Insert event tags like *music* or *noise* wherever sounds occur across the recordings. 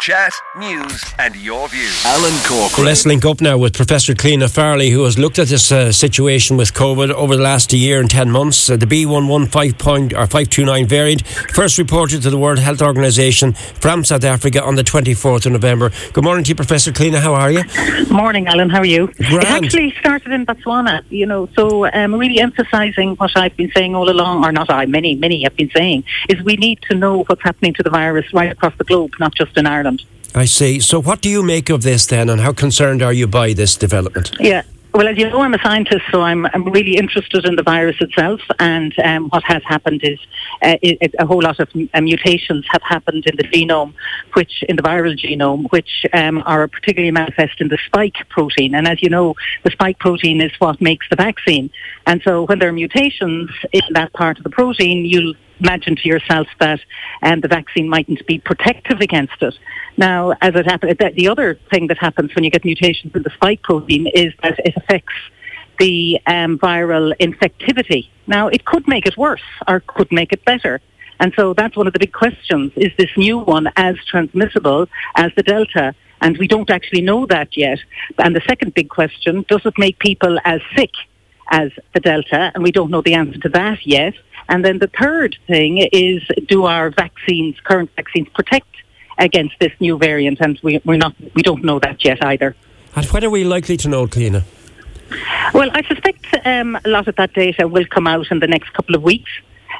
Chat, news, and your views. Alan Corcoran. Let's link up now with Professor Cliona O'Farrelly, who has looked at this uh, situation with COVID over the last year and 10 months. Uh, the B115 point, or 529 variant first reported to the World Health Organization from South Africa on the 24th of November. Good morning to you, Professor Cliona. How are you? Morning, Alan. How are you? Grand. It actually started in Botswana, you know, so um, really emphasising what I've been saying all along, or not I, many, many have been saying, is we need to know what's happening to the virus right across the globe, not just in Ireland. I see. So, what do you make of this then, and how concerned are you by this development? Yeah. Well, as you know, I'm a scientist, so I'm, I'm really interested in the virus itself. And um, what has happened is uh, it, a whole lot of uh, mutations have happened in the genome, which in the viral genome, which um, are particularly manifest in the spike protein. And as you know, the spike protein is what makes the vaccine. And so, when there are mutations in that part of the protein, you'll imagine to yourself that um, the vaccine mightn't be protective against it. Now, as it happens, the other thing that happens when you get mutations in the spike protein is that it affects the um, viral infectivity. Now, it could make it worse or could make it better. And so that's one of the big questions. Is this new one as transmissible as the Delta? And we don't actually know that yet. And the second big question, does it make people as sick as the Delta? And we don't know the answer to that yet. And then the third thing is, do our vaccines, current vaccines, protect against this new variant? And we, we're not, we don't know that yet either. And when are we likely to know, Cliona? Well, I suspect um, a lot of that data will come out in the next couple of weeks.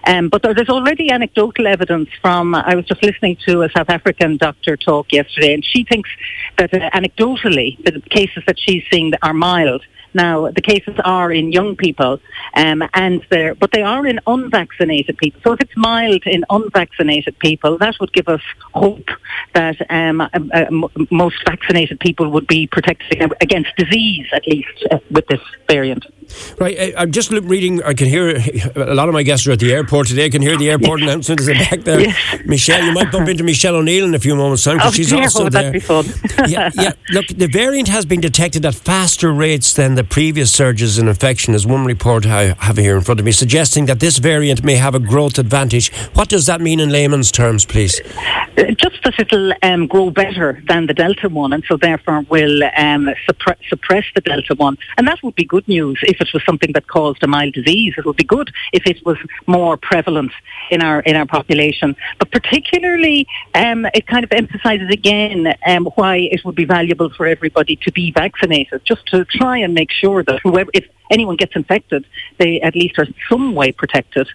Um, but there's already anecdotal evidence from, I was just listening to a South African doctor talk yesterday, and she thinks that uh, anecdotally, the cases that she's seeing are mild. Now, the cases are in young people, um, and they're, but they are in unvaccinated people. So if it's mild in unvaccinated people, that would give us hope that um, uh, uh, most vaccinated people would be protected against disease, at least uh, with this variant. Right, I, am just reading. I can hear a lot of my guests are at the airport today. I can hear the airport yes. announcement as they're back there. Yes. Michelle, you might bump into Michelle O'Neill in a few moments' time because oh, she's dear, also oh, there. Be fun. yeah, yeah. *laughs* Look, the variant has been detected at faster rates than the previous surges in infection, as one report I have here in front of me, suggesting that this variant may have a growth advantage. What does that mean in layman's terms, please? Uh, just that it'll um, grow better than the Delta one, and so therefore will um, suppre- suppress the Delta one, and that would be good news if it was something that caused a mild disease. It would be good if it was more prevalent in our in our population. But particularly, um, it kind of emphasises again um, why it would be valuable for everybody to be vaccinated, just to try and make sure that whoever, if anyone gets infected, they at least are some way protected.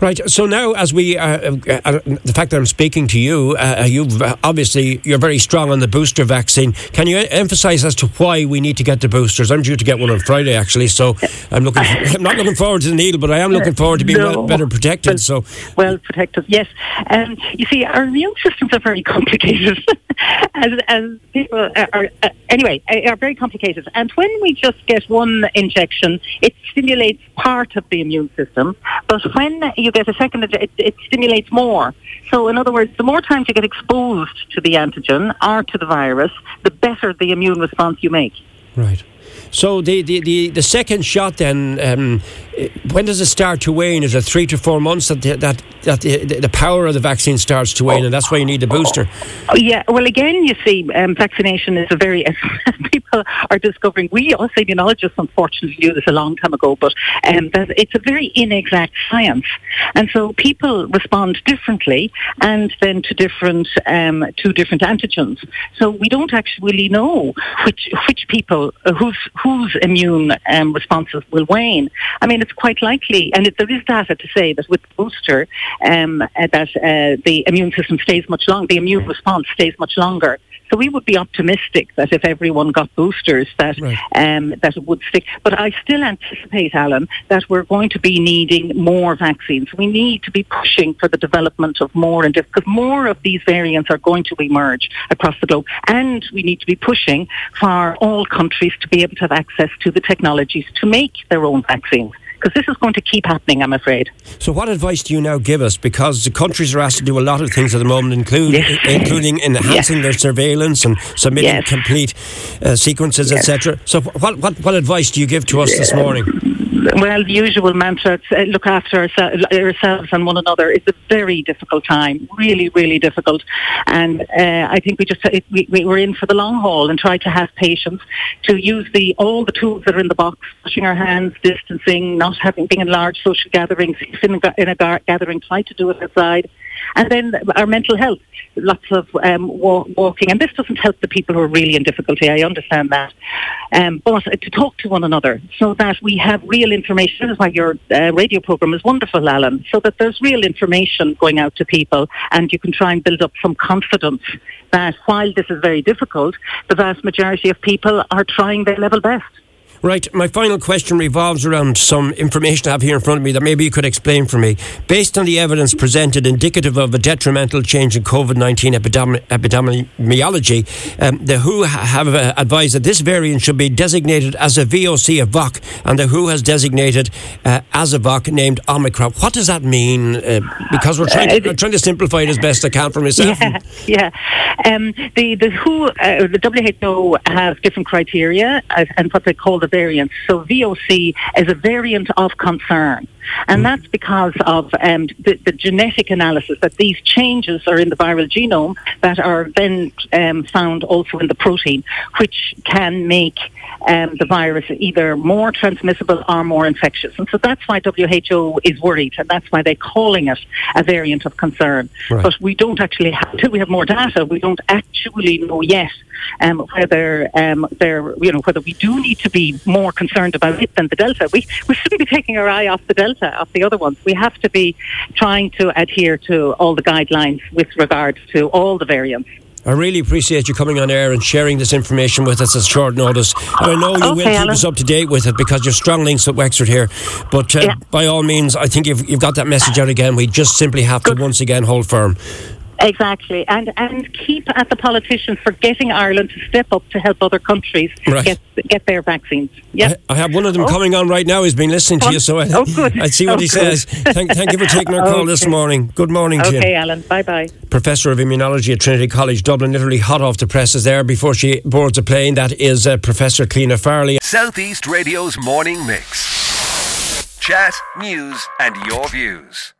Right. So now, as we, uh, uh, uh, the fact that I'm speaking to you, uh, uh you've uh, obviously you're very strong on the booster vaccine. Can you emphasise as to why we need to get the boosters? I'm due to get one on Friday, actually. So I'm looking. *laughs* I'm not looking forward to the needle, but I am looking forward to being no. well, better protected. Well, so well protected, yes. And um, you see, our immune systems are very *laughs* complicated, *laughs* as as people are. Uh, anyway, uh, are very complicated. And when we just get one injection, it stimulates part of the immune system. But when you get a second, it, it stimulates more. So, in other words, the more times you get exposed to the antigen or to the virus, the better the immune response you make. Right. So the, the, the, the second shot then, um, when does it start to wane? Is it three to four months that the, that, that the, the power of the vaccine starts to wane, and that's why you need the booster? Oh, yeah, well, again, you see, um, vaccination is a very, as *laughs* people are discovering, we us immunologists unfortunately knew this a long time ago, but um, it's a very inexact science. And so people respond differently and then to different, um, to different antigens. So we don't actually know which, which people, uh, whose, whose immune um, responses will wane. I mean, it's quite likely, and it, there is data to say that with the booster, um, uh, that uh, the immune system stays much longer, the immune response stays much longer. So we would be optimistic that if everyone got boosters, that right. um, that it would stick. But I still anticipate, Alan, that we're going to be needing more vaccines. We need to be pushing for the development of more, and because more of these variants are going to emerge across the globe, and we need to be pushing for all countries to be able to have access to the technologies to make their own vaccines because this is going to keep happening, I'm afraid. So, what advice do you now give us? Because the countries are asked to do a lot of things at the moment, include, yes. *laughs* including enhancing yes. their surveillance and submitting yes. complete uh, sequences, etc. So, what, what, what advice do you give to us this morning? Well, the usual mantra, uh, look after ourselves and one another, is a very difficult time, really, really difficult. And uh, I think we just we, we are in for the long haul and try to have patience to use the all the tools that are in the box, washing our hands, distancing, not having being in large social gatherings, in a, in a gathering, try to do it outside. And then our mental health, lots of um, walking. And this doesn't help the people who are really in difficulty, I understand that. Um, but to talk to one another so that we have real information. This is why your uh, radio program is wonderful, Alan, so that there's real information going out to people and you can try and build up some confidence that while this is very difficult, the vast majority of people are trying their level best. Right. My final question revolves around some information I have here in front of me that maybe you could explain for me. Based on the evidence presented indicative of a detrimental change in COVID 19 epidemi- epidemiology, um, the WHO have uh, advised that this variant should be designated as a VOC of VOC, and the WHO has designated uh, as a VOC named Omicron. What does that mean? Uh, because we're trying, to, uh, trying to simplify it as best I can for myself. Yeah. *laughs* yeah. Um, the, the WHO, uh, the WHO have different criteria uh, and what they call the variant. So VOC is a variant of concern. And mm. that's because of um, the, the, genetic analysis that these changes are in the viral genome that are then um, found also in the protein, which can make um, the virus either more transmissible or more infectious. And so that's why WHO is worried, and that's why they're calling it a variant of concern. Right. But we don't actually have, until we have more data, we don't actually know yet um, whether um, they're, you know, whether we do need to be more concerned about it than the Delta. We, we shouldn't be taking our eye off the Delta, off the other ones. We have to be trying to adhere to all the guidelines with regard to all the variants. I really appreciate you coming on air and sharing this information with us at short notice. And I know you okay, will keep Alan. us up to date with it because you're strong links with Wexford here. But uh, yeah. by all means, I think you've, you've got that message out again. We just simply have Good. to once again hold firm. Exactly, and and keep at the politicians for getting Ireland to step up to help other countries right. get get their vaccines. Yeah, I, I, have one of them oh. coming on right now. He's been listening to you, so I, oh, good. *laughs* I see what oh, he good. says. Thank, thank you for taking our call okay. this morning. Good morning okay, to you. Okay, Alan. Bye bye. Professor of Immunology at Trinity College Dublin, literally hot off the presses there before she boards a plane. That is uh, Professor Cliona O'Farrelly. Southeast Radio's morning mix. Chat, news, and your views.